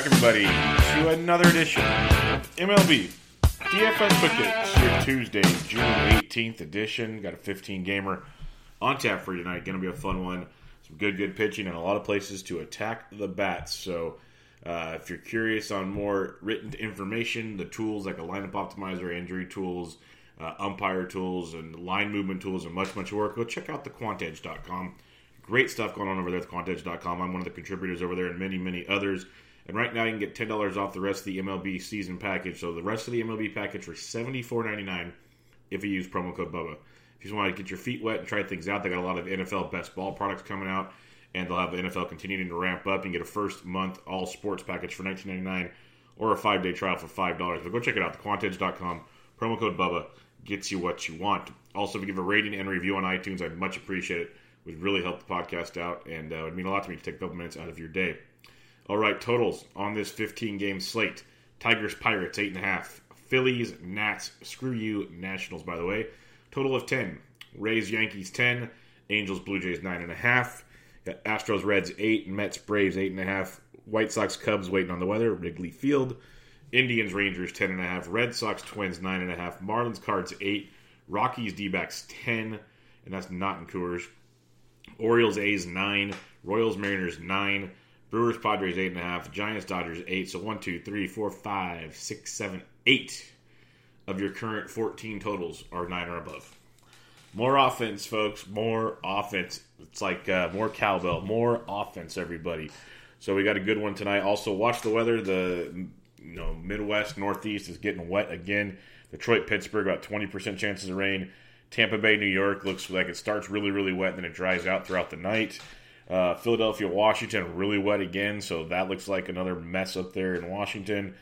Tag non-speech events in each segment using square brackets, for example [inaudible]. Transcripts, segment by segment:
Back, everybody, to another edition of MLB DFS Quick your Tuesday, June 18th edition. Got a 15 gamer on tap for you tonight. Going to be a fun one. Some good, good pitching and a lot of places to attack the bats. So, uh, if you're curious on more written information, the tools like a lineup optimizer, injury tools, uh, umpire tools, and line movement tools, and much, much more, go check out thequantedge.com. Great stuff going on over there at thequantedge.com. I'm one of the contributors over there and many, many others. And right now you can get $10 off the rest of the MLB season package. So the rest of the MLB package for $74.99 if you use promo code BUBBA. If you just want to get your feet wet and try things out, they got a lot of NFL best ball products coming out. And they'll have the NFL continuing to ramp up. You can get a first month all sports package for $19.99 or a five day trial for $5. But go check it out, thequantedge.com. Promo code BUBBA gets you what you want. Also, if you give a rating and review on iTunes, I'd much appreciate it would really help the podcast out and uh, it would mean a lot to me to take a couple minutes out of your day. All right, totals on this 15 game slate Tigers, Pirates, 8.5. Phillies, Nats, screw you, Nationals, by the way. Total of 10. Rays, Yankees, 10. Angels, Blue Jays, 9.5. Astros, Reds, 8. Mets, Braves, 8.5. White Sox, Cubs, waiting on the weather, Wrigley Field. Indians, Rangers, 10.5. Red Sox, Twins, 9.5. Marlins, Cards, 8. Rockies, D backs, 10. And that's not in Coors. Orioles, A's nine. Royals, Mariners nine. Brewers, Padres eight and a half. Giants, Dodgers eight. So one, two, three, four, five, six, seven, eight of your current 14 totals are nine or above. More offense, folks. More offense. It's like uh, more cowbell. More offense, everybody. So we got a good one tonight. Also, watch the weather. The you know Midwest, Northeast is getting wet again. Detroit, Pittsburgh, about 20% chances of rain. Tampa Bay, New York looks like it starts really, really wet, and then it dries out throughout the night. Uh, Philadelphia, Washington, really wet again, so that looks like another mess up there in Washington.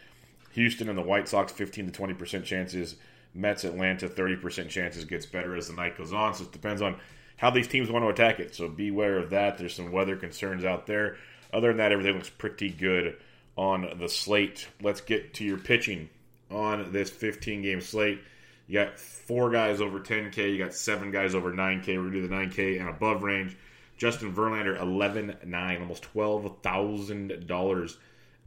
Houston and the White Sox, 15 to 20 percent chances. Mets, Atlanta, 30 percent chances. Gets better as the night goes on, so it depends on how these teams want to attack it. So beware of that. There's some weather concerns out there. Other than that, everything looks pretty good on the slate. Let's get to your pitching on this 15 game slate. You got four guys over 10K. You got seven guys over 9K. We're going to do the 9K and above range. Justin Verlander, 11 9, almost $12,000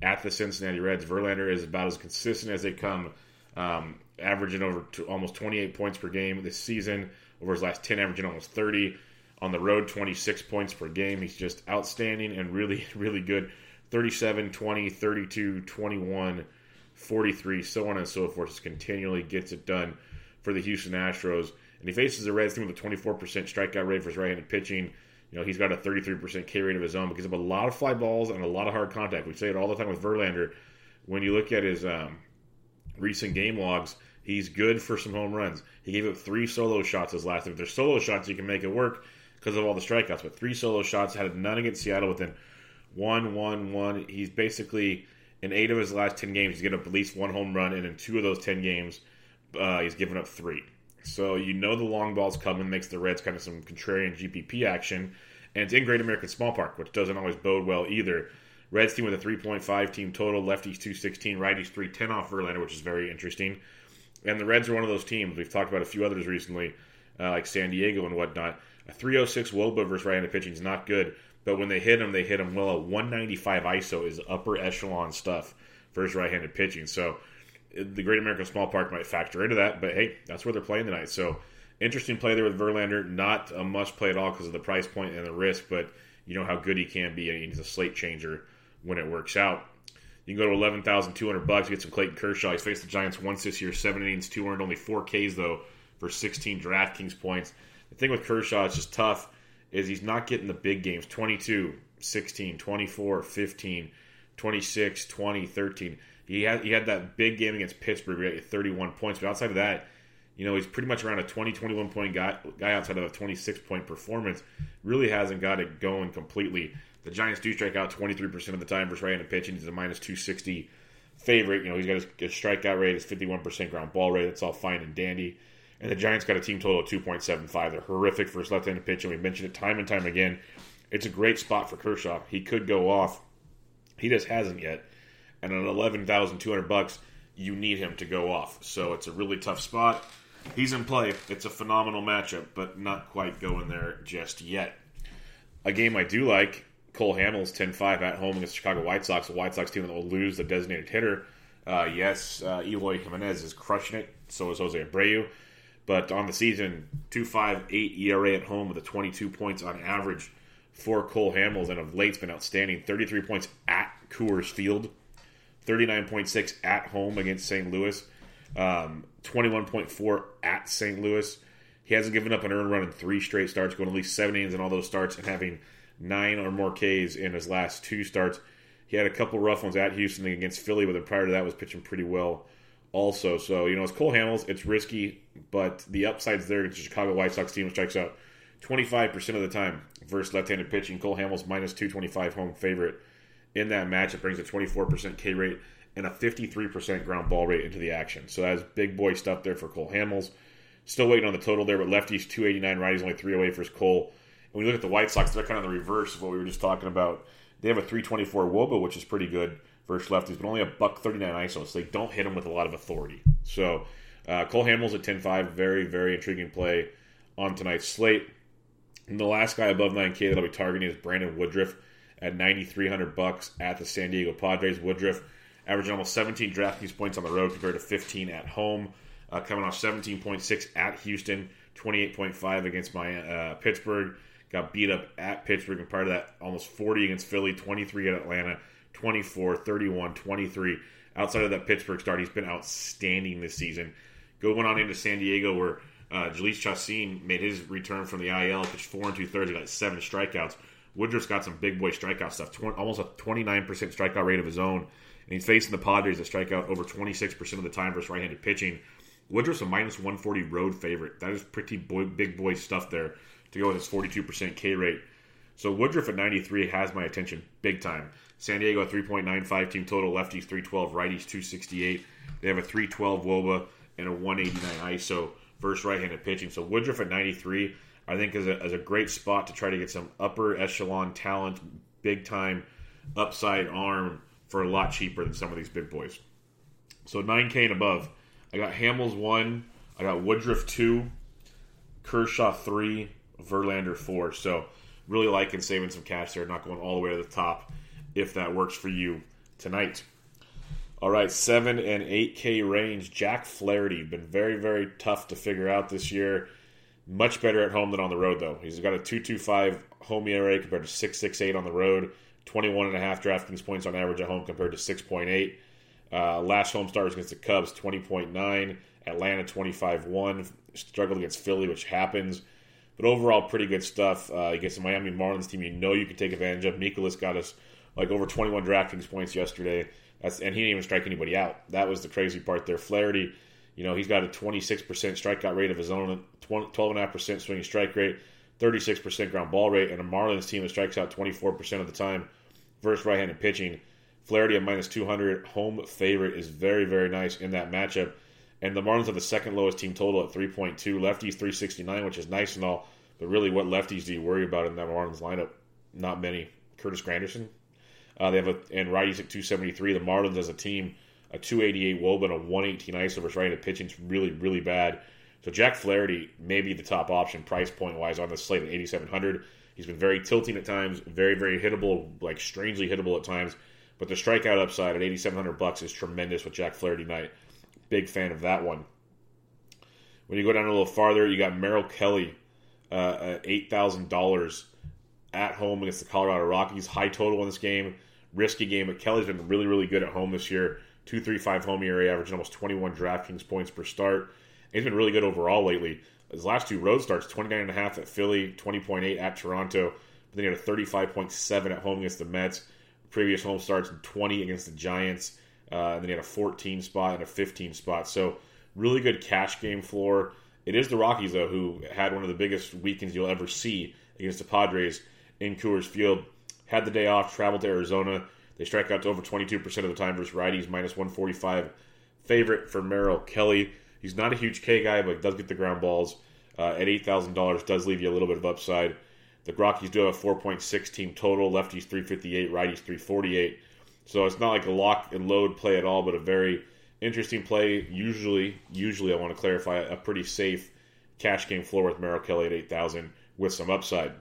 at the Cincinnati Reds. Verlander is about as consistent as they come, um, averaging over to almost 28 points per game this season. Over his last 10, averaging almost 30. On the road, 26 points per game. He's just outstanding and really, [laughs] really good. 37, 20, 32, 21, 43, so on and so forth. Just continually gets it done for the Houston Astros. And he faces the Reds team with a 24% strikeout rate for his right-handed pitching. You know, he's got a 33% K rate of his own because of a lot of fly balls and a lot of hard contact. We say it all the time with Verlander. When you look at his um, recent game logs, he's good for some home runs. He gave up three solo shots his last. If there's solo shots, you can make it work because of all the strikeouts. But three solo shots, had none against Seattle within one, one, one. He's basically in eight of his last ten games, he's given up at least one home run, and in two of those ten games, uh, he's given up three. So you know the long ball's coming, makes the Reds kind of some contrarian GPP action, and it's in Great American Small Park, which doesn't always bode well either. Reds team with a 3.5 team total, lefties 216, righties 310 off Verlander, which is very interesting. And the Reds are one of those teams. We've talked about a few others recently, uh, like San Diego and whatnot. A 306 Woba versus right-handed pitching is not good, but when they hit him, they hit him well. A 195 ISO is upper echelon stuff versus right-handed pitching. So the Great American Small Park might factor into that, but hey, that's where they're playing tonight. So interesting play there with Verlander. Not a must play at all because of the price point and the risk, but you know how good he can be, and he's a slate changer when it works out. You can go to eleven thousand two hundred bucks, get some Clayton Kershaw. He's faced the Giants once this year, seven innings, two earned, only four Ks though for sixteen DraftKings points. The thing with Kershaw, it's just tough, is he's not getting the big games 22, 16, 24, 15, 26, 20, 13. He had he had that big game against Pittsburgh had 31 points, but outside of that, you know, he's pretty much around a 20, 21 point guy, guy outside of a 26 point performance. Really hasn't got it going completely. The Giants do strike out 23% of the time versus right-handed pitching. He's a minus 260 favorite. You know, he's got his, his strikeout rate, his 51% ground ball rate. That's all fine and dandy. And the Giants got a team total of 2.75. They're horrific for his left-handed pitching. We mentioned it time and time again. It's a great spot for Kershaw. He could go off. He just hasn't yet. And at 11,200 bucks, you need him to go off. So it's a really tough spot. He's in play. It's a phenomenal matchup, but not quite going there just yet. A game I do like Cole Hamels 10 5 at home against the Chicago White Sox. The White Sox team that will lose the designated hitter. Uh, yes, uh, Eloy Jimenez is crushing it. So is Jose Abreu. But on the season, 2.58 ERA at home with a 22 points on average for Cole Hamels, and of late's been outstanding. 33 points at Coors Field, 39.6 at home against St. Louis, um, 21.4 at St. Louis. He hasn't given up an earned run in three straight starts, going at least seven innings in all those starts, and having nine or more Ks in his last two starts. He had a couple rough ones at Houston against Philly, but then prior to that was pitching pretty well also. So, you know, it's Cole Hamels. It's risky, but the upside's there against the Chicago White Sox team, strikes out 25% of the time versus left-handed pitching. Cole Hamels minus 225 home favorite in that match. It brings a 24% K rate and a 53% ground ball rate into the action. So that's big boy stuff there for Cole Hamels. Still waiting on the total there, but lefties 289, righties only 308 for his Cole. And when you look at the White Sox, they're kind of the reverse of what we were just talking about. They have a 324 Woba, which is pretty good versus lefties, but only a buck 39 ISO, so they don't hit them with a lot of authority. So uh, Cole Hamels at 10-5, very, very intriguing play on tonight's slate. And the last guy above 9K that I'll be targeting is Brandon Woodruff at 9,300 bucks at the San Diego Padres. Woodruff averaging almost 17 DraftKings points on the road compared to 15 at home. Uh, coming off 17.6 at Houston, 28.5 against my uh, Pittsburgh. Got beat up at Pittsburgh, and part of that, almost 40 against Philly, 23 at Atlanta, 24, 31, 23. Outside of that Pittsburgh start, he's been outstanding this season. Going on into San Diego, where uh, Jhoulys Chacin made his return from the IL, pitched four and two thirds, got seven strikeouts. Woodruff's got some big boy strikeout stuff, tw- almost a 29% strikeout rate of his own. And he's facing the Padres that strike out over 26% of the time versus right handed pitching. Woodruff's a minus 140 road favorite. That is pretty boy, big boy stuff there to go with his 42% K rate. So Woodruff at 93 has my attention big time. San Diego 3.95 team total, lefties 312, righties 268. They have a 312 Woba and a 189 ISO versus right-handed pitching. So Woodruff at 93, I think is a, is a great spot to try to get some upper echelon talent, big time upside arm for a lot cheaper than some of these big boys. So 9K and above. I got Hamels 1, I got Woodruff 2, Kershaw 3, Verlander 4. So really liking saving some cash there, not going all the way to the top if that works for you tonight. All right, 7 and 8K range. Jack Flaherty, been very, very tough to figure out this year. Much better at home than on the road, though. He's got a 2.25 home ERA compared to 6.68 on the road. 21 and a half DraftKings points on average at home compared to 6.8. Uh, last home start was against the Cubs, 20.9. Atlanta, 25-1. Struggled against Philly, which happens. But overall, pretty good stuff. Uh, against the Miami Marlins team, you know you can take advantage of. Nicholas got us like over 21 DraftKings points yesterday. That's, and he didn't even strike anybody out. That was the crazy part there. Flaherty, you know, he's got a 26% strikeout rate of his own, 12.5% swinging strike rate, 36% ground ball rate, and a Marlins team that strikes out 24% of the time versus right-handed pitching. Flaherty at minus 200, home favorite is very, very nice in that matchup. And the Marlins have the second lowest team total at 3.2. Lefties 369, which is nice and all, but really, what lefties do you worry about in that Marlins lineup? Not many. Curtis Granderson. Uh, they have a and righties at 273. The Marlins as a team a 288 Woba and a 118 ISO versus right-handed pitching is really, really bad. So Jack Flaherty may be the top option price point wise on the slate at 8,700. He's been very tilting at times, very, very hittable, like strangely hittable at times. But the strikeout upside at 8,700 bucks is tremendous with Jack Flaherty night. Big fan of that one. When you go down a little farther, you got Merrill Kelly uh, at $8,000 at home against the Colorado Rockies. High total in this game, risky game, but Kelly's been really, really good at home this year. 235 home ERA, averaging almost 21 DraftKings points per start. He's been really good overall lately. His last two road starts, 29.5 at Philly, 20.8 at Toronto. But then he had a 35.7 at home against the Mets. Previous home starts, 20 against the Giants. Uh, and then he had a 14 spot and a 15 spot. So really good cash game floor. It is the Rockies, though, who had one of the biggest weekends you'll ever see against the Padres in Coors Field. Had the day off, traveled to Arizona. They strike out to over 22% of the time versus righties, minus 145. Favorite for Merrill Kelly. He's not a huge K guy, but does get the ground balls. Uh, at $8,000, does leave you a little bit of upside. The Rockies do have a 4.6 team total. Lefties 358, righties 348. So it's not like a lock and load play at all, but a very interesting play. Usually, usually I want to clarify a pretty safe cash game floor with Merrill Kelly at 8,000 with some upside.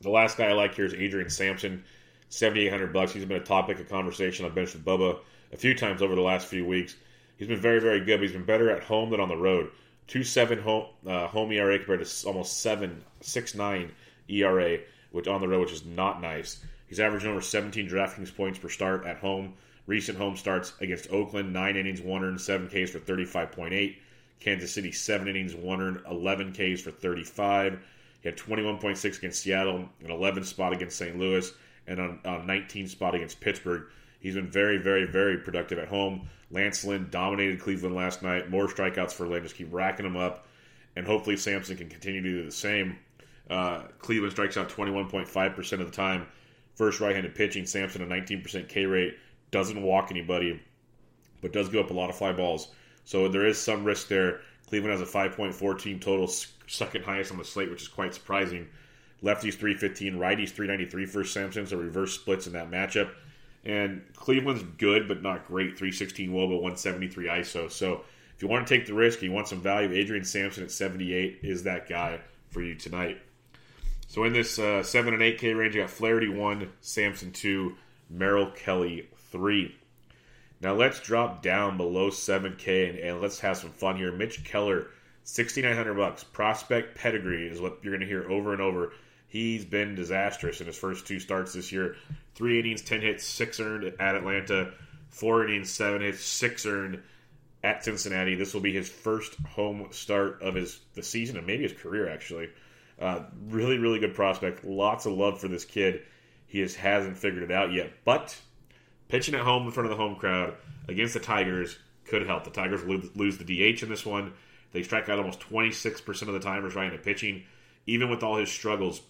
The last guy I like here is Adrian Sampson, 7,800 bucks. He's been a topic of conversation. I've benched with Bubba a few times over the last few weeks. He's been very, very good. But he's been better at home than on the road. Two seven home uh, home ERA compared to almost seven six nine ERA, which on the road, which is not nice. He's averaging over 17 DraftKings points per start at home. Recent home starts against Oakland, nine innings, one earned, seven Ks for 35.8. Kansas City, seven innings, one earned, 11 Ks for 35. He had 21.6 against Seattle, an 11 spot against St. Louis, and a 19 spot against Pittsburgh. He's been very, very, very productive at home. Lance Lynn dominated Cleveland last night. More strikeouts for Lynn. Just keep racking them up. And hopefully Sampson can continue to do the same. Uh, Cleveland strikes out 21.5% of the time. First right handed pitching. Sampson, a 19% K rate. Doesn't walk anybody, but does give up a lot of fly balls. So there is some risk there. Cleveland has a 5.4 team total, second highest on the slate, which is quite surprising. Lefties 315, righties 393 for Sampson, so reverse splits in that matchup. And Cleveland's good, but not great. 316 Woba, 173 ISO. So if you want to take the risk, and you want some value, Adrian Sampson at 78 is that guy for you tonight. So in this uh, 7 and 8K range, you got Flaherty 1, Sampson 2, Merrill Kelly 3. Now let's drop down below 7K and, and let's have some fun here. Mitch Keller, 6900 bucks. Prospect pedigree is what you're going to hear over and over. He's been disastrous in his first two starts this year. Three innings, 10 hits, six earned at Atlanta. Four innings, seven hits, six earned at Cincinnati. This will be his first home start of his the season and maybe his career actually. Uh, really, really good prospect. Lots of love for this kid. He just hasn't figured it out yet. But pitching at home in front of the home crowd against the Tigers could help. The Tigers lose the DH in this one. They strike out almost 26% of the time trying to pitching. Even with all his struggles,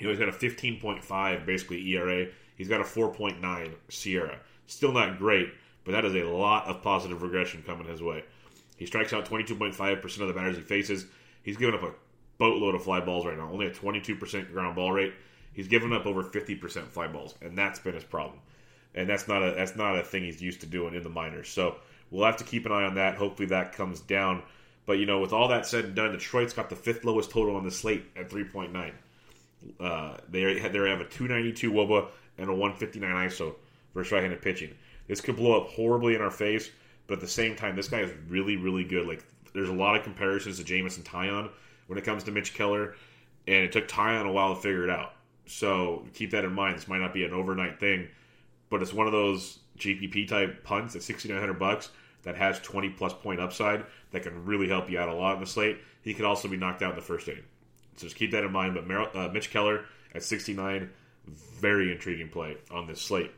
you know, he's got a 15.5 basically ERA. He's got a 4.9 SIERA. Still not great, but that is a lot of positive regression coming his way. He strikes out 22.5% of the batters he faces. He's given up a boatload of fly balls right now, only a 22% ground ball rate. He's given up over 50% fly balls, and that's been his problem. And that's not a that's not a thing he's used to doing in the minors. So we'll have to keep an eye on that. Hopefully that comes down. But you know, with all that said and done, Detroit's got the fifth lowest total on the slate at 3.9. Uh, they they have a 292 WOBA and a 159 ISO versus right-handed pitching. This could blow up horribly in our face, but at the same time, this guy is really really good. Like there's a lot of comparisons to Jameson Taillon when it comes to Mitch Keller, and it took Taillon a while to figure it out. So keep that in mind. This might not be an overnight thing, but it's one of those GPP type punts at 6,900 bucks that has 20 plus point upside that can really help you out a lot in the slate. He could also be knocked out in the first inning. So just keep that in mind. But uh, Mitch Keller at 69, very intriguing play on this slate.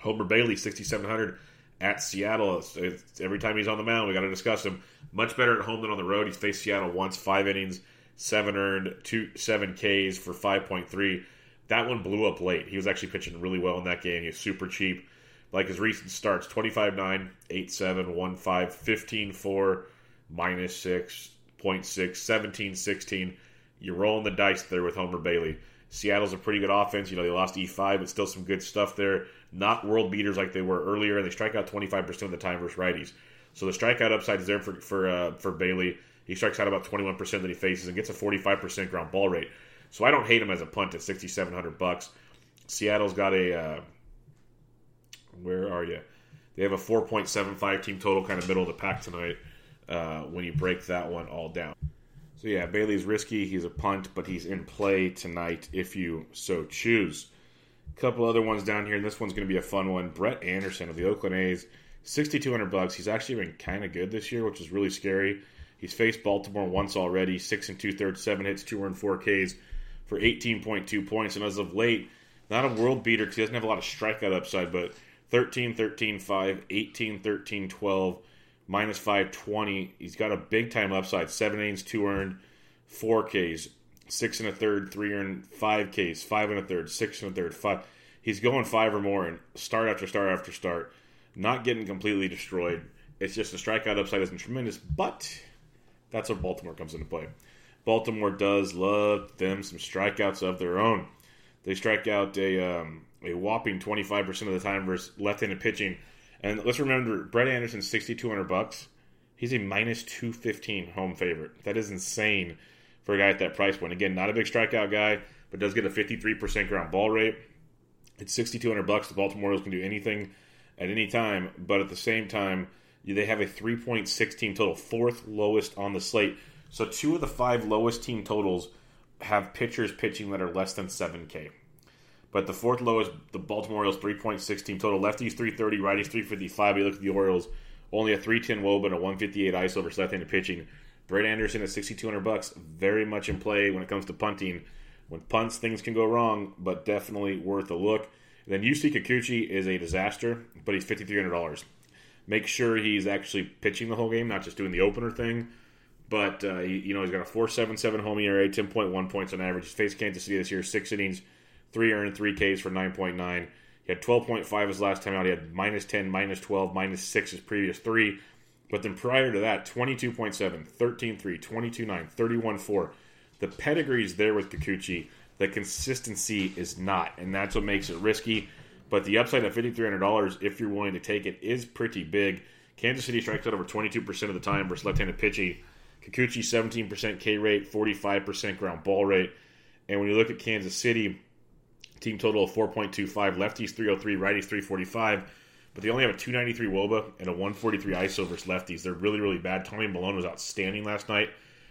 Homer Bailey, 6,700 at Seattle. It's, it's, every time he's on the mound, we got to discuss him. Much better at home than on the road. He's faced Seattle once, five innings, seven earned, two seven Ks for 5.3. That one blew up late. He was actually pitching really well in that game. He was super cheap. Like his recent starts 25 9, 8 7, 1 5, 15 4, minus 6, 0.6, 17 16. You're rolling the dice there with Homer Bailey. Seattle's a pretty good offense. You know, they lost E5, but still some good stuff there. not world beaters like they were earlier, and they strike out 25% of the time versus righties. So the strikeout upside is there for for uh, for Bailey. He strikes out about 21% that he faces and gets a 45% ground ball rate. So I don't hate him as a punt at 6700 bucks. Seattle's got a uh, where are you? They have a 4.75 team total, kind of middle of the pack tonight. Uh, when you break that one all down. So yeah, Bailey's risky. He's a punt, but he's in play tonight if you so choose. A couple other ones down here, and this one's going to be a fun one. Brett Anderson of the Oakland A's, sixty two hundred bucks. He's actually been kind of good this year, which is really scary. He's faced Baltimore once already, six and two thirds, seven hits, two earned four Ks for eighteen point two points, and as of late, not a world beater because he doesn't have a lot of strikeout upside, but 13, 13, 5, 18, 13, 12 minus 520. He's got a big time upside. Seven innings, two earned, four Ks, six and a third, three earned, five Ks, five and a third, six and a third, five. He's going five or more and start after start after start, not getting completely destroyed. It's just the strikeout upside isn't tremendous, but that's where Baltimore comes into play. Baltimore does love them some strikeouts of their own. They strike out a um, a whopping 25% of the time versus left-handed pitching and let's remember, Brett Anderson's sixty two hundred bucks. He's a minus two fifteen home favorite. That is insane for a guy at that price point. Again, not a big strikeout guy, but does get a fifty three percent ground ball rate. It's sixty two hundred bucks. The Baltimore Orioles can do anything at any time, but at the same time, they have a three point six team total, fourth lowest on the slate. So two of the five lowest team totals have pitchers pitching that are less than seven K. But the fourth lowest, the Baltimore Orioles, 3.6 team total. Lefties 330, righties 355. You look at the Orioles, only a 310 WOBA and a 158 ISO versus left-handed pitching. Brett Anderson at 6,200 bucks, very much in play when it comes to punting. When punts, things can go wrong, but definitely worth a look. And then Yusei Kikuchi is a disaster, but he's $5,300. Make sure he's actually pitching the whole game, not just doing the opener thing. But uh, you know he's got a 4.77 home ERA, 10.1 points on average. He's faced Kansas City this year, six innings, three earned, three Ks for 9.9. He had 12.5 his last time out. He had minus 10, minus 12, minus 6 his previous three. But then prior to that, 22.7, 13 3, 22 9, 31 4. The pedigree is there with Kikuchi. The consistency is not. And that's what makes it risky. But the upside at $5,300, if you're willing to take it, is pretty big. Kansas City strikes out over 22% of the time versus left handed pitching. Kikuchi, 17% K rate, 45% ground ball rate. And when you look at Kansas City, Team total of 4.25. Lefties 303, righties 345. But they only have a 293 Woba and a 143 ISO versus lefties. They're really, really bad. Tommy Milone was outstanding last night.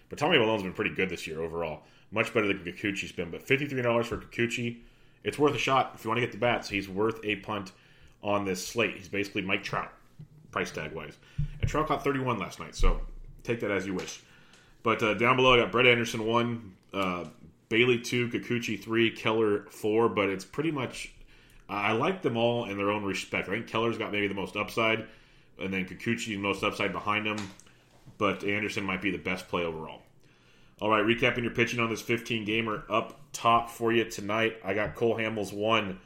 But Tommy Milone's been pretty good this year overall. Much better than Kikuchi's been. But $53 for Kikuchi, it's worth a shot if you want to get the bats. He's worth a punt on this slate. He's basically Mike Trout, price tag wise. And Trout caught 31 last night, so take that as you wish. But uh, down below, I got Brett Anderson 1, uh, Bailey two, Kikuchi three, Keller four, but it's pretty much. I like them all in their own respect. I think Keller's got maybe the most upside, and then Kikuchi the most upside behind him, but Anderson might be the best play overall. All right, recapping your pitching on this 15 gamer up top for you tonight. I got Cole Hamels one.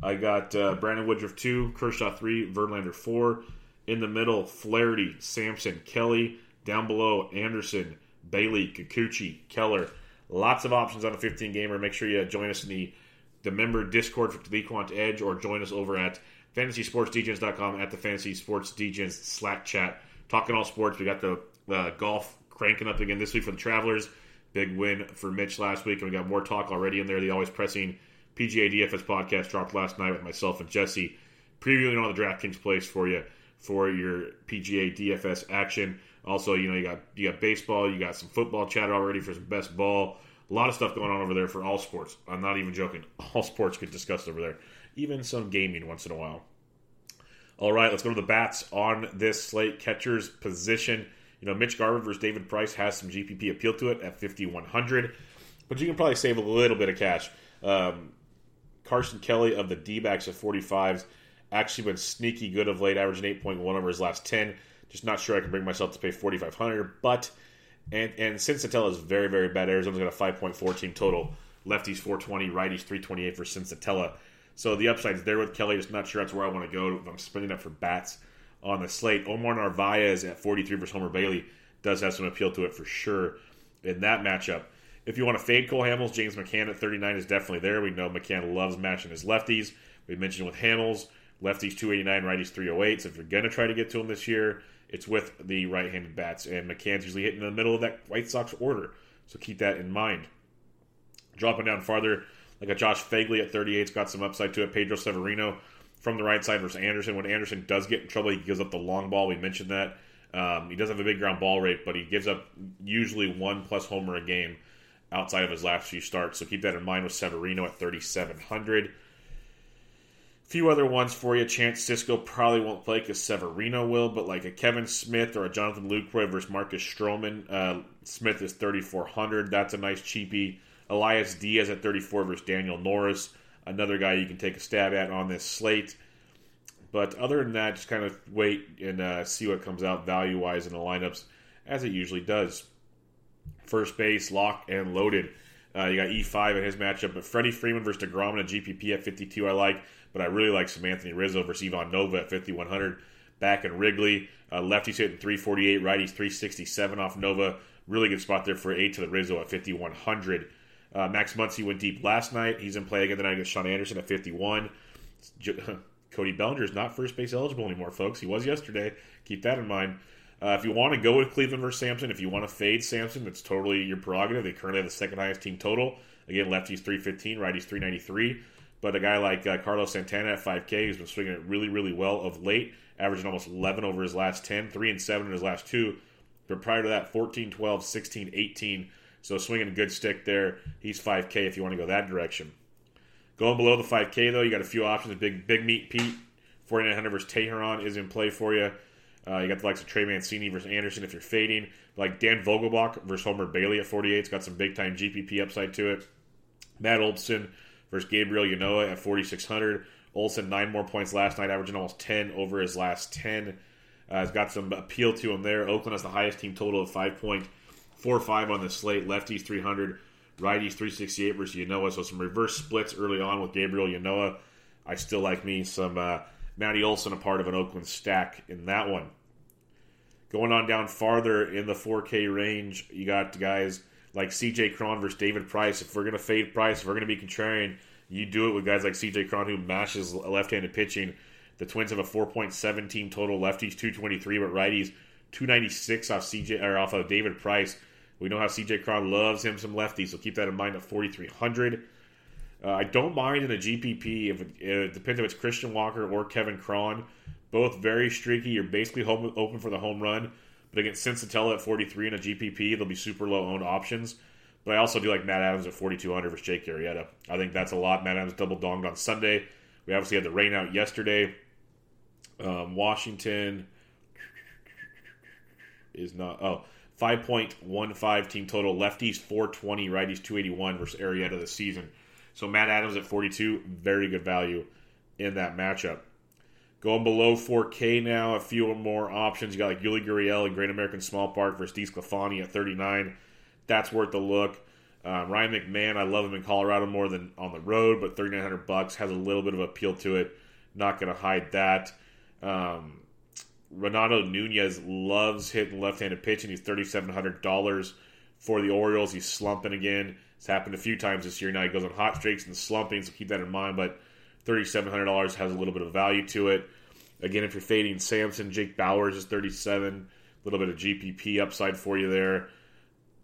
I got uh, Brandon Woodruff two, Kershaw three, Verlander four. In the middle, Flaherty, Sampson, Kelly. Down below, Anderson, Bailey, Kikuchi, Keller. Lots of options on a 15 gamer. Make sure you join us in the the member Discord for the Quant Edge, or join us over at fantasysportsdgens.com at the Fantasy Sports Degens Slack chat. Talking all sports. We got the uh, golf cranking up again this week for the Travelers. Big win for Mitch last week, and we got more talk already in there. The always pressing PGA DFS podcast dropped last night with myself and Jesse, previewing all the DraftKings plays for you for your PGA DFS action. Also, you know, you got you got baseball, you got some football chatter already for some best ball. A lot of stuff going on over there for all sports. I'm not even joking. [laughs] All sports get discussed over there. Even some gaming once in a while. All right, let's go to the bats on this slate. Catcher's position. You know, Mitch Garver versus David Price has some GPP appeal to it at 5,100, but you can probably save a little bit of cash. Um, Carson Kelly of the D backs at 45s actually been sneaky good of late, averaging 8.1 over his last 10. Just not sure I can bring myself to pay 4500 but and and Senzatela is very very bad. Arizona's got a 5.4 team total. Lefties 420, righties 328 for Senzatela. So the upside's there with Kelly. Just not sure that's where I want to go. I'm spending up for bats on the slate, Omar Narvaez at 43 versus Homer Bailey does have some appeal to it for sure in that matchup. If you want to fade Cole Hamels, James McCann at 39 is definitely there. We know McCann loves matching his lefties. We mentioned with Hamels, Lefties 289, righties 308. So if you're going to try to get to him this year, it's with the right handed bats. And McCann's usually hitting in the middle of that White Sox order. So keep that in mind. Dropping down farther, like a Josh Phegley at 38's got some upside to it. Pedro Severino from the right side versus Anderson. When Anderson does get in trouble, he gives up the long ball. We mentioned that. Um, he does have a big ground ball rate, but he gives up usually one plus homer a game outside of his last few starts. So keep that in mind with Severino at 3,700. Few other ones for you. Chance Sisco probably won't play because Severino will, but like a Kevan Smith or a Jonathan Lucroy versus Marcus Stroman. Uh, Smith is 3,400. That's a nice cheapie. Elias Diaz at 34 versus Daniel Norris. Another guy you can take a stab at on this slate. But other than that, just kind of wait and uh, see what comes out value wise in the lineups, as it usually does. First base, lock and loaded. Uh, you got E5 in his matchup, but Freddie Freeman versus DeGrom in a GPP at 52 I like, but I really like some Anthony Rizzo versus Ivan Nova at 5100. Back in Wrigley, uh, lefty's hitting 348, righty's 367 off Nova. Really good spot there for 8 to the Rizzo at 5100. Uh, Max Muncy went deep last night. He's in play again tonight against Shaun Anderson at 51. [laughs] Cody Bellinger is not first base eligible anymore, folks. He was yesterday. Keep that in mind. Uh, if you want to go with Cleveland versus Sampson, if you want to fade Sampson, that's totally your prerogative. They currently have the second highest team total. Again, lefty's 315, righty's 393. But a guy like uh, Carlos Santana at 5K who's been swinging it really, really well of late, averaging almost 11 over his last 10, 3 and 7 in his last two. But prior to that, 14, 12, 16, 18. So swinging a good stick there. He's 5K if you want to go that direction. Going below the 5K, though, you got a few options. Big Big Meat Pete, 4900 versus Teheran is in play for you. Uh, you got the likes of Trey Mancini versus Anderson if you're fading. Like Dan Vogelbach versus Homer Bailey at 48. It's got some big time GPP upside to it. Matt Olson versus Gabriel Ynoa at 4,600. Olson, nine more points last night, averaging almost 10 over his last 10. Uh, has got some appeal to him there. Oakland has the highest team total of 5.45 on the slate. Lefties 300, righties 368 versus Ynoa. So some reverse splits early on with Gabriel Ynoa. I still like me some uh, Matty Olson, a part of an Oakland stack in that one. Going on down farther in the 4K range, you got guys like CJ Cron versus David Price. If we're going to fade Price, if we're going to be contrarian, you do it with guys like CJ Cron who mashes left handed pitching. The Twins have a 4.7 team total. Lefties 223, but righties 296 off CJ or off of David Price. We know how CJ Cron loves him some lefties, so keep that in mind at 4,300. Uh, I don't mind in a GPP if it, it, depends if it's Christian Walker or Kevin Cron. Both very streaky. You're basically home, open for the home run. But against Senzatela at 43 in a GPP, they'll be super low owned options. But I also do like Matt Adams at 4,200 versus Jake Arrieta. I think that's a lot. Matt Adams double donged on Sunday. We obviously had the rain out yesterday. Um, Washington is not. Oh, 5.15 team total. Lefties 420, righties 281 versus Arrieta this season. So Matt Adams at 42, very good value in that matchup. Going below 4K now, a few more options. You got like Yuli Gurriel and Great American Small Park versus DeSclafani at 39. That's worth a look. Uh, Ryan McMahon, I love him in Colorado more than on the road, but 3900 bucks has a little bit of appeal to it. Not going to hide that. Um, Renato Nunez loves hitting left-handed pitching. He's $3,700 for the Orioles. He's slumping again. It's happened a few times this year. Now he goes on hot streaks and slumping, so keep that in mind. But $3,700 has a little bit of value to it. Again, if you're fading Sampson, Jake Bauers is 37 a little bit of GPP upside for you there.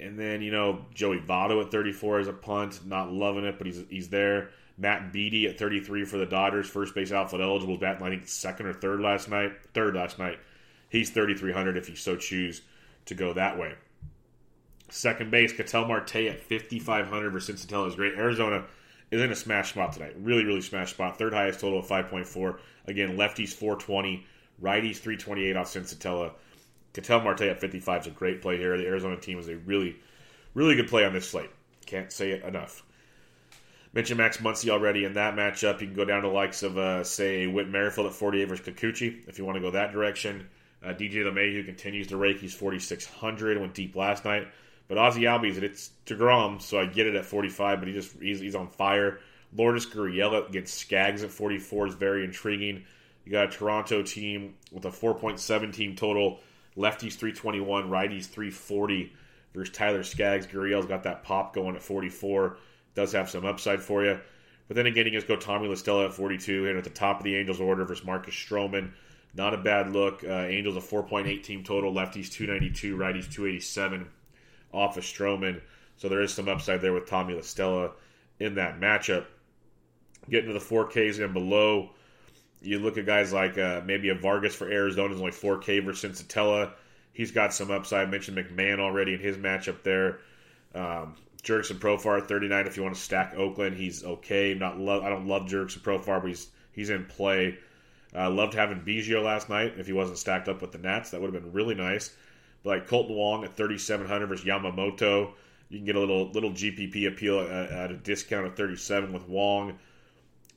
And then, you know, Joey Votto at 34 as a punt. Not loving it, but he's, he's there. Matt Beaty at 33 for the Dodgers, first base outfield eligible, batting I think second or third last night. Third last night. He's 3,300 if you so choose to go that way. Second base, Ketel Marte at 5,500 for Cincinnati is great. Arizona is in a smash spot tonight. Really, really smash spot. Third highest total of 5.4. Again, lefties 420, righties 328 off Cincinnati. Ketel Marte at 55 is a great play here. The Arizona team is a really, really good play on this slate. Can't say it enough. Mentioned Max Muncy already in that matchup. You can go down to likes of, uh, say, Whit Merrifield at 48 versus Kikuchi if you want to go that direction. Uh, DJ LeMahieu continues to rake. He's 4,600. Went deep last night. But Ozzy Albies, it's DeGrom, so I get it at 45, but he just he's, he's on fire. Lourdes Gurriel against Skaggs at 44 is very intriguing. You got a Toronto team with a 4.7 team total. Lefties 321, righties 340 versus Tyler Skaggs. Gurriel's got that pop going at 44. Does have some upside for you. But then again, he gets go Tommy La Stella at 42 and at the top of the Angels order versus Marcus Stroman. Not a bad look. Uh, Angels a 4.8 team total. Lefties 292, righties 287 off of Stroman. So there is some upside there with Tommy La Stella in that matchup. Getting to the 4Ks and below, you look at guys like uh, maybe a Vargas for Arizona is only 4K versus Senzatela. He's got some upside. I mentioned McMahon already in his matchup there. Um, and Profar 39. If you want to stack Oakland, he's okay. Not love. I don't love Jurickson Profar, but he's he's in play. Uh, loved having Biggio last night. If he wasn't stacked up with the Nats, that would have been really nice. Like Kolten Wong at 3,700 versus Yamamoto, you can get a little little GPP appeal at, at a discount of 37 with Wong.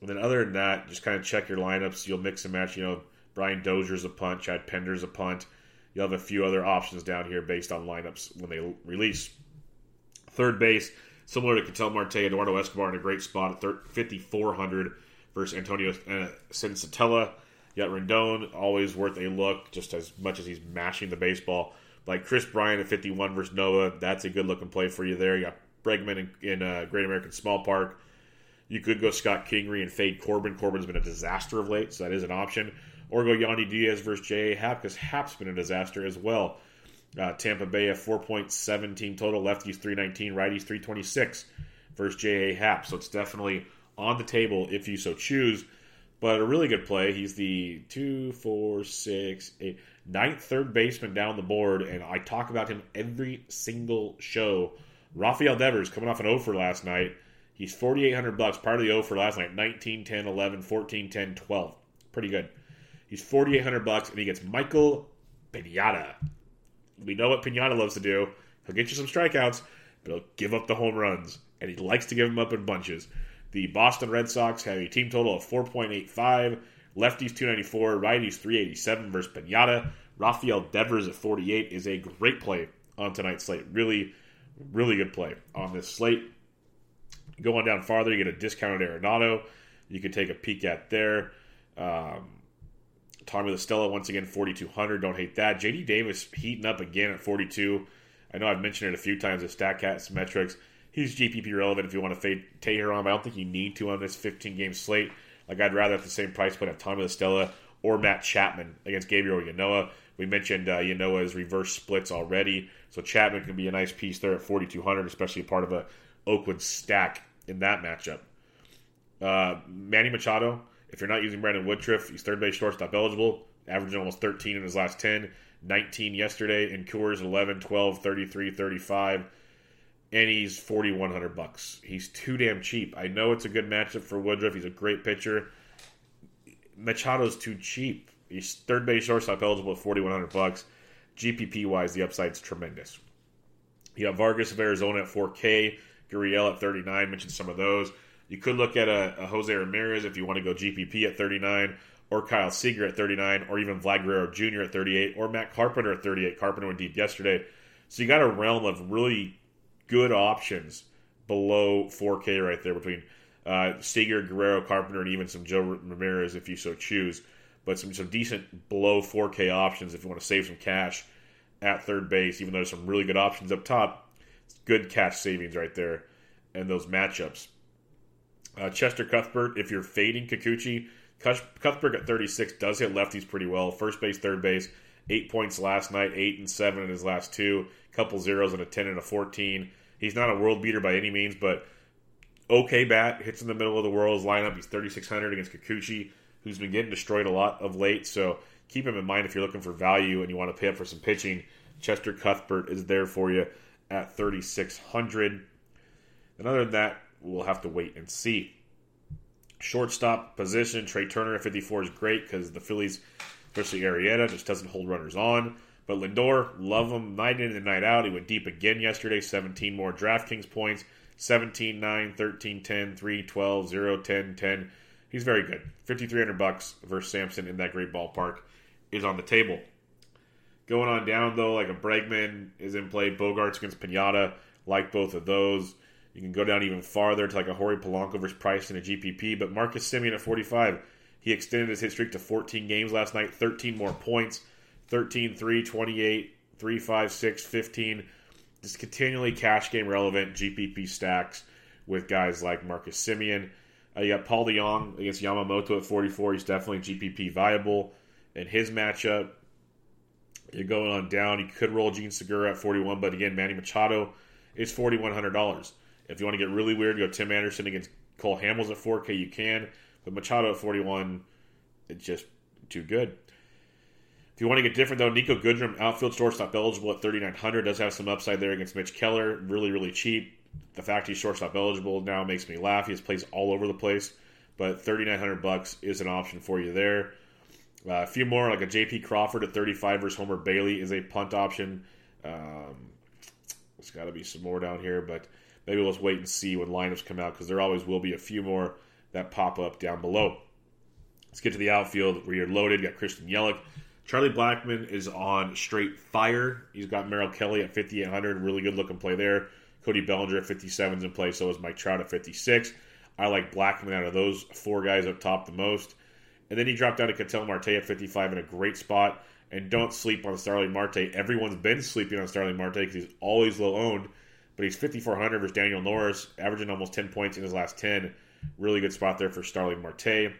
And then other than that, just kind of check your lineups. You'll mix and match. You know, Brian Dozier's a punt, Chad Pinder's a punt. You'll have a few other options down here based on lineups when they release. Third base, similar to Ketel Marte, Eduardo Escobar in a great spot at 5,400 versus Antonio uh, Senzatela. You got Rendon, always worth a look, just as much as he's mashing the baseball. Like Kris Bryant at 51 versus Nova, that's a good looking play for you there. You got Bregman in, in uh, Great American Small Park. You could go Scott Kingery and fade Corbin. Corbin's been a disaster of late, so that is an option. Or go Yandy Diaz versus J.A. Happ, because Happ's been a disaster as well. Uh, Tampa Bay a 4.7 team total, lefties 319, righties 326 versus J.A. Happ. So it's definitely on the table if you so choose. But a really good play. He's the two, four, six, eight, ninth third baseman down the board, and I talk about him every single show. Rafael Devers coming off an 0 for last night. He's 4800 bucks, part of the 0 for last night. 19, 10, 11, 14, 10, 12. Pretty good. He's 4800 bucks, and he gets Michael Pineda. We know what Pineda loves to do. He'll get you some strikeouts, but he'll give up the home runs, and he likes to give them up in bunches. The Boston Red Sox have a team total of 4.85. Lefties 294, righties 387 versus Pineda. Rafael Devers at 48 is a great play on tonight's slate. Really, really good play on this slate. Going down farther, you get a discounted Arenado. You can take a peek at there. Um, Tommy La Stella, once again, 4,200. Don't hate that. JD Davis heating up again at 42. I know I've mentioned it a few times at StatCast metrics he's GPP relevant if you want to fade Teheran, but I don't think you need to on this 15 game slate. Like I'd rather at the same price point have Tommy La Stella or Matt Chapman against Gabriel Ynoa. We mentioned uh, Ynoa's reverse splits already, so Chapman can be a nice piece there at 4,200, especially part of a Oakland stack in that matchup. Uh, Manny Machado, if you're not using Brandon Woodruff, he's third base shortstop eligible, averaging almost 13 in his last 10, 19 yesterday, and Coors 11, 12, 33, 35 and he's forty one hundred bucks. He's too damn cheap. I know it's a good matchup for Woodruff. He's a great pitcher. Machado's too cheap. He's third base shortstop eligible at forty one hundred bucks. GPP wise, the upside's tremendous. You have Vargas of Arizona at four K. Gurriel at thirty nine. Mentioned some of those. You could look at a, a, Jose Ramirez if you want to go GPP at thirty nine, or Kyle Seager at thirty nine, or even Vlad Guerrero Jr. at thirty eight, or Matt Carpenter at thirty eight. Carpenter went deep yesterday. So you got a realm of really good options below 4K right there between uh, Guerrero, Carpenter, and even some Joe Ramirez if you so choose. But some, some decent below 4K options if you want to save some cash at third base, even though there's some really good options up top. Good cash savings right there and those matchups. Uh, Cheslor Cuthbert, if you're fading Kikuchi, Cuthbert at 36 does hit lefties pretty well. First base, third base, eight points last night, eight and seven in his last two, couple zeros and a 10 and a 14. He's not a world beater by any means, but okay bat, hits in the middle of the world's lineup. He's 3,600 against Kikuchi, who's been getting destroyed a lot of late. So keep him in mind if you're looking for value and you want to pay up for some pitching. Cheslor Cuthbert is there for you at 3,600. And other than that, we'll have to wait and see. Shortstop position, Trea Turner at 54 is great because the Phillies, especially Arrieta, just doesn't hold runners on. But Lindor, love him night in and night out. He went deep again yesterday, 17 more DraftKings points 17, 9, 13, 10, 3, 12, 0, 10, 10. He's very good. 5300 bucks versus Sampson in that great ballpark is on the table. Going on down, though, like a Bregman is in play. Bogaerts against Pineda, like both of those. You can go down even farther to like a Jorge Polanco versus Price in a GPP. But Marcus Semien at 45, he extended his hit streak to 14 games last night, 13 more points. 13, 3, 28, 3, 5, 6, 15. Just continually cash game relevant GPP stacks with guys like Marcus Semien. Uh, you got Paul DeJong against Yamamoto at 44. He's definitely GPP viable in his matchup. You're going on down. You could roll Jean Segura at 41, but again, Manny Machado is $4,100. If you want to get really weird, go Tim Anderson against Cole Hamels at 4K. You can, but Machado at 41, it's just too good. If you want to get different, though, Niko Goodrum, outfield shortstop eligible at 3,900, does have some upside there against Mitch Keller. Really, really cheap. The fact he's shortstop eligible now makes me laugh. He has plays all over the place, but 3,900 bucks is an option for you there. Uh, a few more, like a J.P. Crawford at 35 versus Homer Bailey, is a punt option. Um, there's got to be some more down here, but maybe let's wait and see when lineups come out because there always will be a few more that pop up down below. Let's get to the outfield where you're loaded. Got Christian Yelich. Charlie Blackmon is on straight fire. He's got Merrill Kelly at 5,800. Really good looking play there. Cody Bellinger at 57 is in play. So is Mike Trout at 56. I like Blackman out of those four guys up top the most. And then he dropped down to Ketel Marte at 55 in a great spot. And don't sleep on Starling Marte. Everyone's been sleeping on Starling Marte because he's always low owned. But he's 5,400 versus Daniel Norris, averaging almost 10 points in his last 10. Really good spot there for Starling Marte.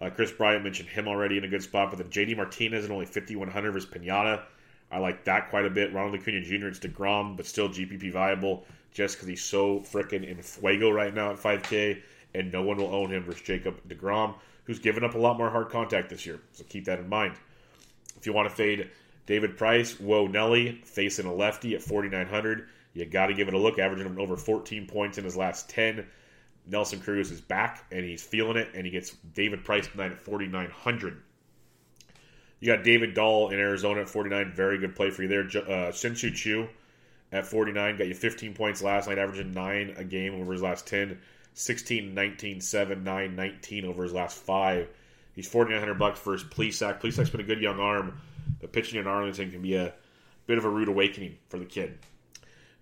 Uh, Kris Bryant mentioned him already in a good spot, but then JD Martinez at only 5,100 versus Pineda. I like that quite a bit. Ronald Acuna Jr. It's DeGrom, but still GPP viable just because he's so freaking in fuego right now at 5K, and no one will own him versus Jacob DeGrom, who's given up a lot more hard contact this year. So keep that in mind. If you want to fade David Price, Whoa Nelly, facing a lefty at 4,900, you got to give it a look, averaging over 14 points in his last 10. Nelson Cruz is back and he's feeling it, and he gets David Price tonight at 4,900. You got David Dahl in Arizona at 49. Very good play for you there. Uh, Shin-Soo Choo at 49 got you 15 points last night, averaging 9 a game over his last 10. 16, 19, 7, 9, 19 over his last 5. He's 4,900 bucks for his Plesac. Plesac's been a good young arm, but pitching in Arlington can be a bit of a rude awakening for the kid.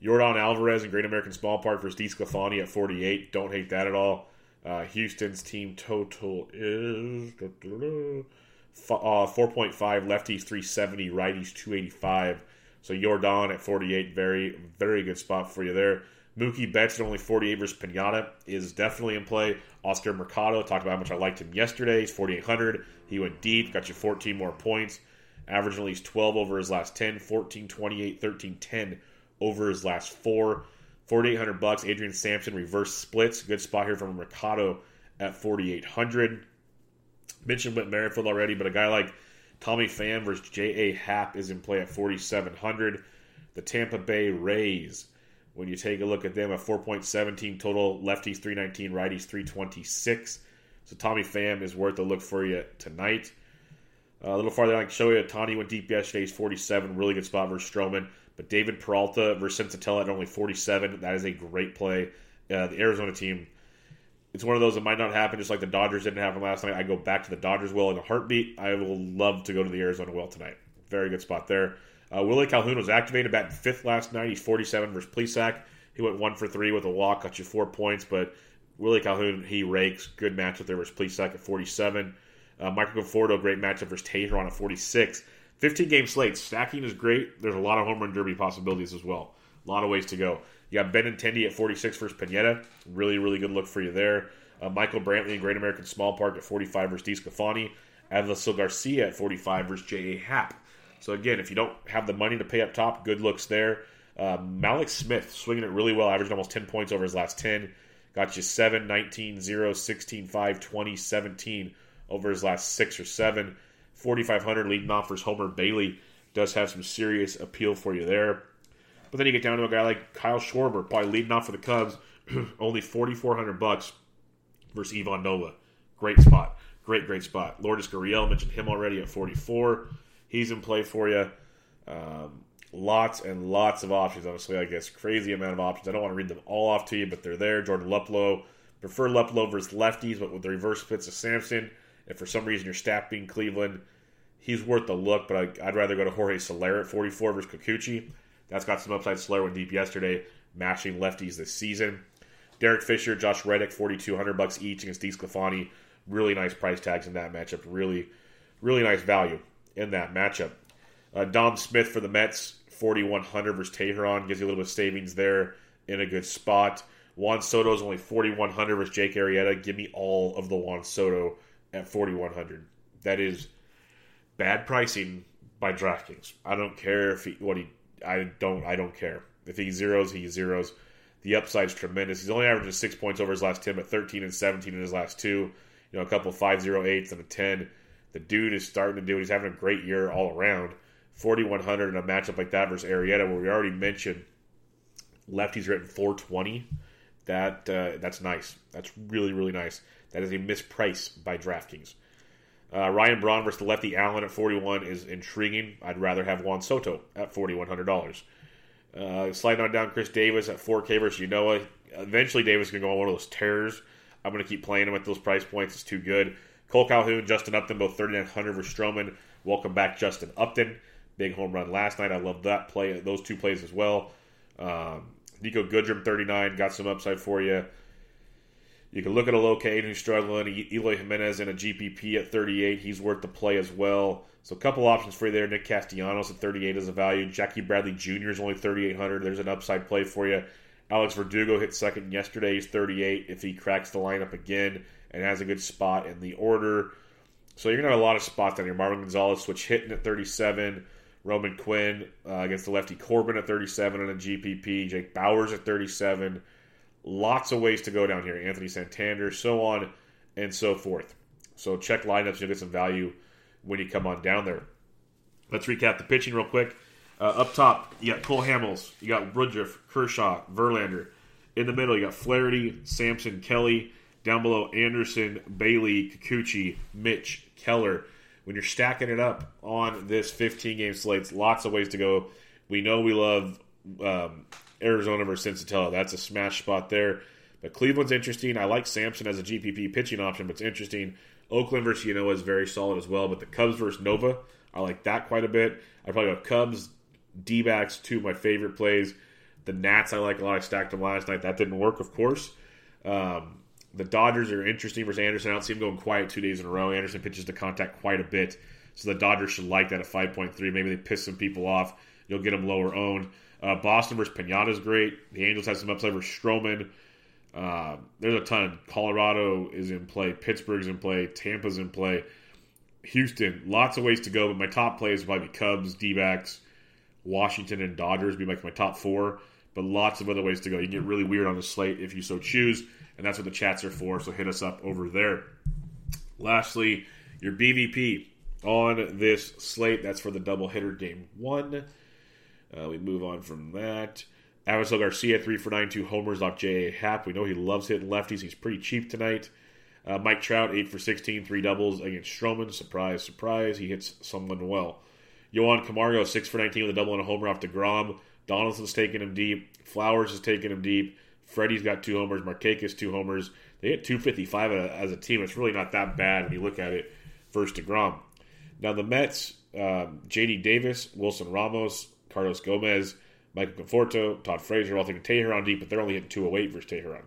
Yordan Alvarez in Great American Small Park versus DeSclafani at 48. Don't hate that at all. Uh, Houston's team total is uh, 4.5. Lefties 370, righties 285. So Jordan at 48, very, very good spot for you there. Mookie Betts at only 48 versus Pineda is definitely in play. Oscar Mercado, talked about how much I liked him yesterday. He's 4,800. He went deep, got you 14 more points. Averaging at least 12 over his last 10, 14, 28, 13, 10 over his last four. 4,800 bucks. Adrian Sampson reverse splits. Good spot here from Mercado at 4,800. Mentioned Whit Merrifield already, but a guy like Tommy Pham versus J.A. Happ is in play at 4,700. The Tampa Bay Rays, when you take a look at them, a 4.17 total, lefties 319, righties 326. So Tommy Pham is worth a look for you tonight. Uh, a little farther I can show you. Tani went deep yesterday. He's 47. Really good spot versus Stroman. But David Peralta versus Senzatela at only 47. That is a great play. Uh, the Arizona team, it's one of those that might not happen, just like the Dodgers didn't happen last night. I go back to the Dodgers well in a heartbeat. I will love to go to the Arizona well tonight. Very good spot there. Uh, Willie Calhoun was activated batting fifth last night. He's 47 versus Plesac. He went one for three with a walk, got you four points. But Willie Calhoun, he rakes. Good matchup there versus Plesac at 47. Uh, Michael Conforto, great matchup versus on a 46. 15 game slate. Stacking is great. There's a lot of home run derby possibilities as well. A lot of ways to go. You got Benintendi at 46 versus Pineda. Really, really good look for you there. Uh, Michael Brantley in Great American Small Park at 45 versus DeSclafani. Avisail Garcia at 45 versus J.A. Happ. So, again, if you don't have the money to pay up top, good looks there. Uh, Mallex Smith swinging it really well, averaged almost 10 points over his last 10. Got you 7, 19, 0, 16, 5, 20, 17 over his last 6 or 7. 4,500 leading off versus Homer Bailey does have some serious appeal for you there. But then you get down to a guy like Kyle Schwarber, probably leading off for the Cubs, [clears throat] only 4,400 bucks versus Ivan Nova. Great spot. Great, great spot. Lourdes Gurriel, mentioned him already at 44. He's in play for you. Um, lots and lots of options. Honestly, I guess crazy amount of options. I don't want to read them all off to you, but they're there. Jordan Luplow. Prefer Luplow versus lefties, but with the reverse splits of Sampson. If for some reason you're staffing Cleveland, he's worth the look, but I, would rather go to Jorge Soler at 44 versus Kikuchi. That's got some upside. Soler went deep yesterday, mashing lefties this season. Derek Fisher, Josh Reddick, 4,200 bucks each against Dee DeSclafani. Really nice price tags in that matchup. Really, really nice value in that matchup. Uh, Dom Smith for the Mets, 4,100 versus Teheran. Gives you a little bit of savings there in a good spot. Juan Soto is only 4,100 versus Jake Arrieta. Give me all of the Juan Soto at 4,100. That is bad pricing by DraftKings. I don't care if he, what he, I don't, I don't care. If he zeros, he zeros. The upside's tremendous. He's only averaging six points over his last 10, but 13 and 17 in his last two. You know, a couple 508s and a 10. The dude is starting to do it. He's having a great year all around. 4,100 in a matchup like that versus Arrieta, where we already mentioned lefty's written 420. That uh, that's nice. That's really really nice. That is a misprice by DraftKings. Uh, Ryan Braun versus the lefty Allen at 41 is intriguing. I'd rather have Juan Soto at $4,100. Uh, sliding on down, Chris Davis at 4K versus Ynoa. Eventually, Davis is going to go on one of those tears. I'm going to keep playing him at those price points. It's too good. Cole Calhoun, Justin Upton, both 3,900 versus Stroman. Welcome back, Justin Upton. Big home run last night. I love that play, those two plays as well. Um, Niko Goodrum, 39, got some upside for you. You can look at a Locane who's struggling. Eloy Jimenez in a GPP at 38. He's worth the play as well. So a couple options for you there. Nick Castellanos at 38 is a value. Jackie Bradley Jr. is only 3,800. There's an upside play for you. Alex Verdugo hit second yesterday. He's 38. If he cracks the lineup again and has a good spot in the order. So you're going to have a lot of spots down here. Marwin Gonzalez switch hitting at 37. Roman Quinn uh, against the lefty Corbin at 37 on a GPP. Jake Bauers at 37. Lots of ways to go down here. Anthony Santander, so on and so forth. So check lineups. You'll get some value when you come on down there. Let's recap the pitching real quick. Uh, up top, you got Cole Hamels, you got Woodruff, Kershaw, Verlander. In the middle, you got Flaherty, Sampson, Kelly. Down below, Anderson, Bailey, Kikuchi, Mitch, Keller when you're stacking it up on this 15 game slate, lots of ways to go. We know we love um, Arizona versus Senzatela. That's a smash spot there. But Cleveland's interesting. I like Sampson as a GPP pitching option, but it's interesting. Oakland versus Ynoa is very solid as well. But the Cubs versus Nova, I like that quite a bit. I probably go Cubs, D backs, two of my favorite plays. The Nats, I like a lot. I stacked them last night. That didn't work, of course. Um, the Dodgers are interesting versus Anderson. I don't see him going quiet two days in a row. Anderson pitches to contact quite a bit, so the Dodgers should like that at 5.3. Maybe they piss some people off. You'll get them lower owned. Uh, Boston versus Pineda is great. The Angels have some upside versus Stroman. Uh, there's a ton. Colorado is in play. Pittsburgh's in play. Tampa's in play. Houston, lots of ways to go, but my top plays probably be Cubs, D backs, Washington, and Dodgers be like my top four. But lots of other ways to go. You can get really weird on the slate if you so choose and that's what the chats are for. So hit us up over there. Lastly, your BVP on this slate. That's for the double hitter game one. Uh, we move on from that. Avisail Garcia, 3 for 9, 2 homers off J.A. Happ. We know he loves hitting lefties. He's pretty cheap tonight. Uh, Mike Trout, 8 for 16, 3 doubles against Stroman. Surprise, surprise. He hits someone well. Johan Camargo, 6 for 19 with a double and a homer off DeGrom. Donaldson's taking him deep. Flowers is taking him deep. Freddie's got two homers. Markakis two homers. They hit 255 as a team. It's really not that bad when you look at it. First Degrom. Now the Mets: um, J.D. Davis, Wilson Ramos, Carlos Gomez, Michael Conforto, Todd Frazier. All thinking Teheran deep, but they're only hitting 208 versus Teheran.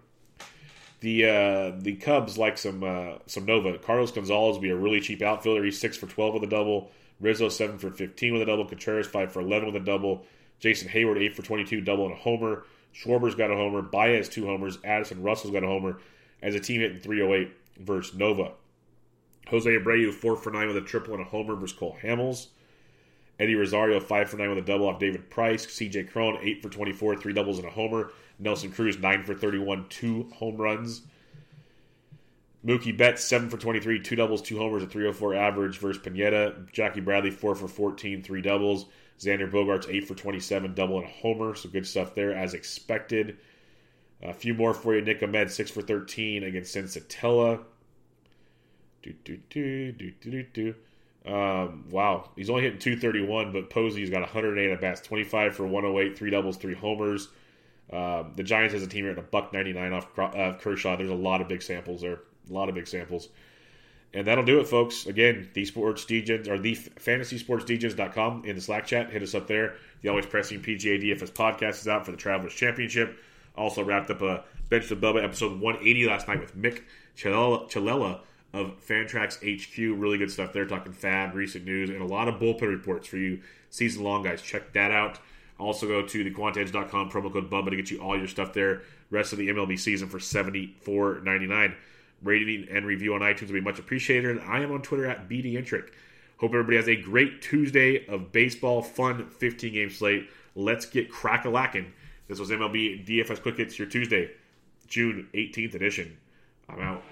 The uh, the Cubs like some uh, some Nova. Carlos Gonzalez will be a really cheap outfielder. He's six for 12 with a double. Rizzo seven for 15 with a double. Contreras five for 11 with a double. Jason Heyward eight for 22 double and a homer. Schwarber's got a homer. Baez two homers. Addison Russell's got a homer. As a team hitting 308 versus Nova. Jose Abreu four for nine with a triple and a homer versus Cole Hamels. Eddie Rosario five for nine with a double off David Price. CJ Cron eight for 24, three doubles and a homer. Nelson Cruz nine for 31, two home runs. Mookie Betts, 7 for 23, two doubles, two homers, a 304 average versus Pineda. Jackie Bradley, 4 for 14, three doubles. Xander Bogaerts, 8 for 27, double and a homer. So good stuff there, as expected. A few more for you. Nick Ahmed, 6 for 13 against Senzatela. Do, do, do, do, do, do. Um, wow. He's only hitting 231, but Posey's got 108 at bats, 25 for 108, three doubles, three homers. Um, the Giants as a team are at a buck 99 off uh, Kershaw. There's a lot of big samples there. A lot of big samples. And that'll do it, folks. Again, the sports DJs or the fantasy sports DJs.com in the Slack chat. Hit us up there. The always pressing PGA DFS podcast is out for the Travelers Championship. Also wrapped up a Bench to Bubba episode 180 last night with Mick Chalela of Fantrax HQ. Really good stuff there, talking FAAB, recent news, and a lot of bullpen reports for you season long guys. Check that out. Also go to the quantedge.com promo code Bubba to get you all your stuff there. Rest of the MLB season for seventy four ninety nine. Rating and review on iTunes would be much appreciated. And I am on Twitter at BDintric. Hope everybody has a great Tuesday of baseball, fun 15 game slate. Let's get crack a lacking. This was MLB DFS Quick Hits, your Tuesday, June 18th edition. I'm out.